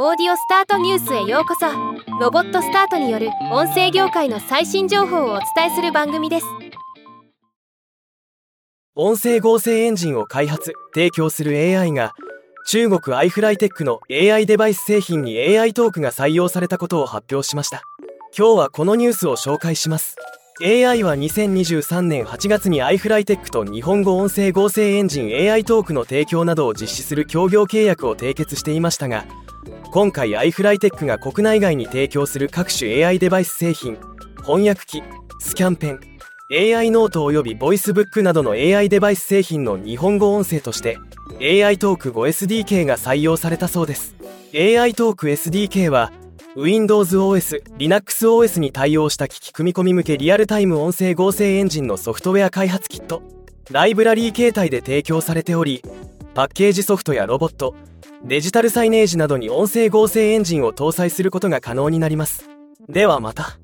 オーディオスタートニュースへようこそ。ロボットスタートによる音声業界の最新情報をお伝えする番組です。音声合成エンジンを開発提供する AI が中国アイフライテックの AI デバイス製品に AI トークが採用されたことを発表しました。今日はこのニュースを紹介します。AI は2023年8月に iFlyTech と日本語音声合成エンジン AI トークの提供などを実施する協業契約を締結していましたが今回 iFLYTEK が国内外に提供する各種 AI デバイス製品翻訳機スキャンペン AI ノート及びボイスブックなどの AI デバイス製品の日本語音声として AITalk 5 SDK が採用されたそうです。 AITalk SDK は WindowsOS、LinuxOS に対応した機器組み込み向けリアルタイム音声合成エンジンのソフトウェア開発キット、ライブラリー形態で提供されており、パッケージソフトやロボット、デジタルサイネージなどに音声合成エンジンを搭載することが可能になります。ではまた。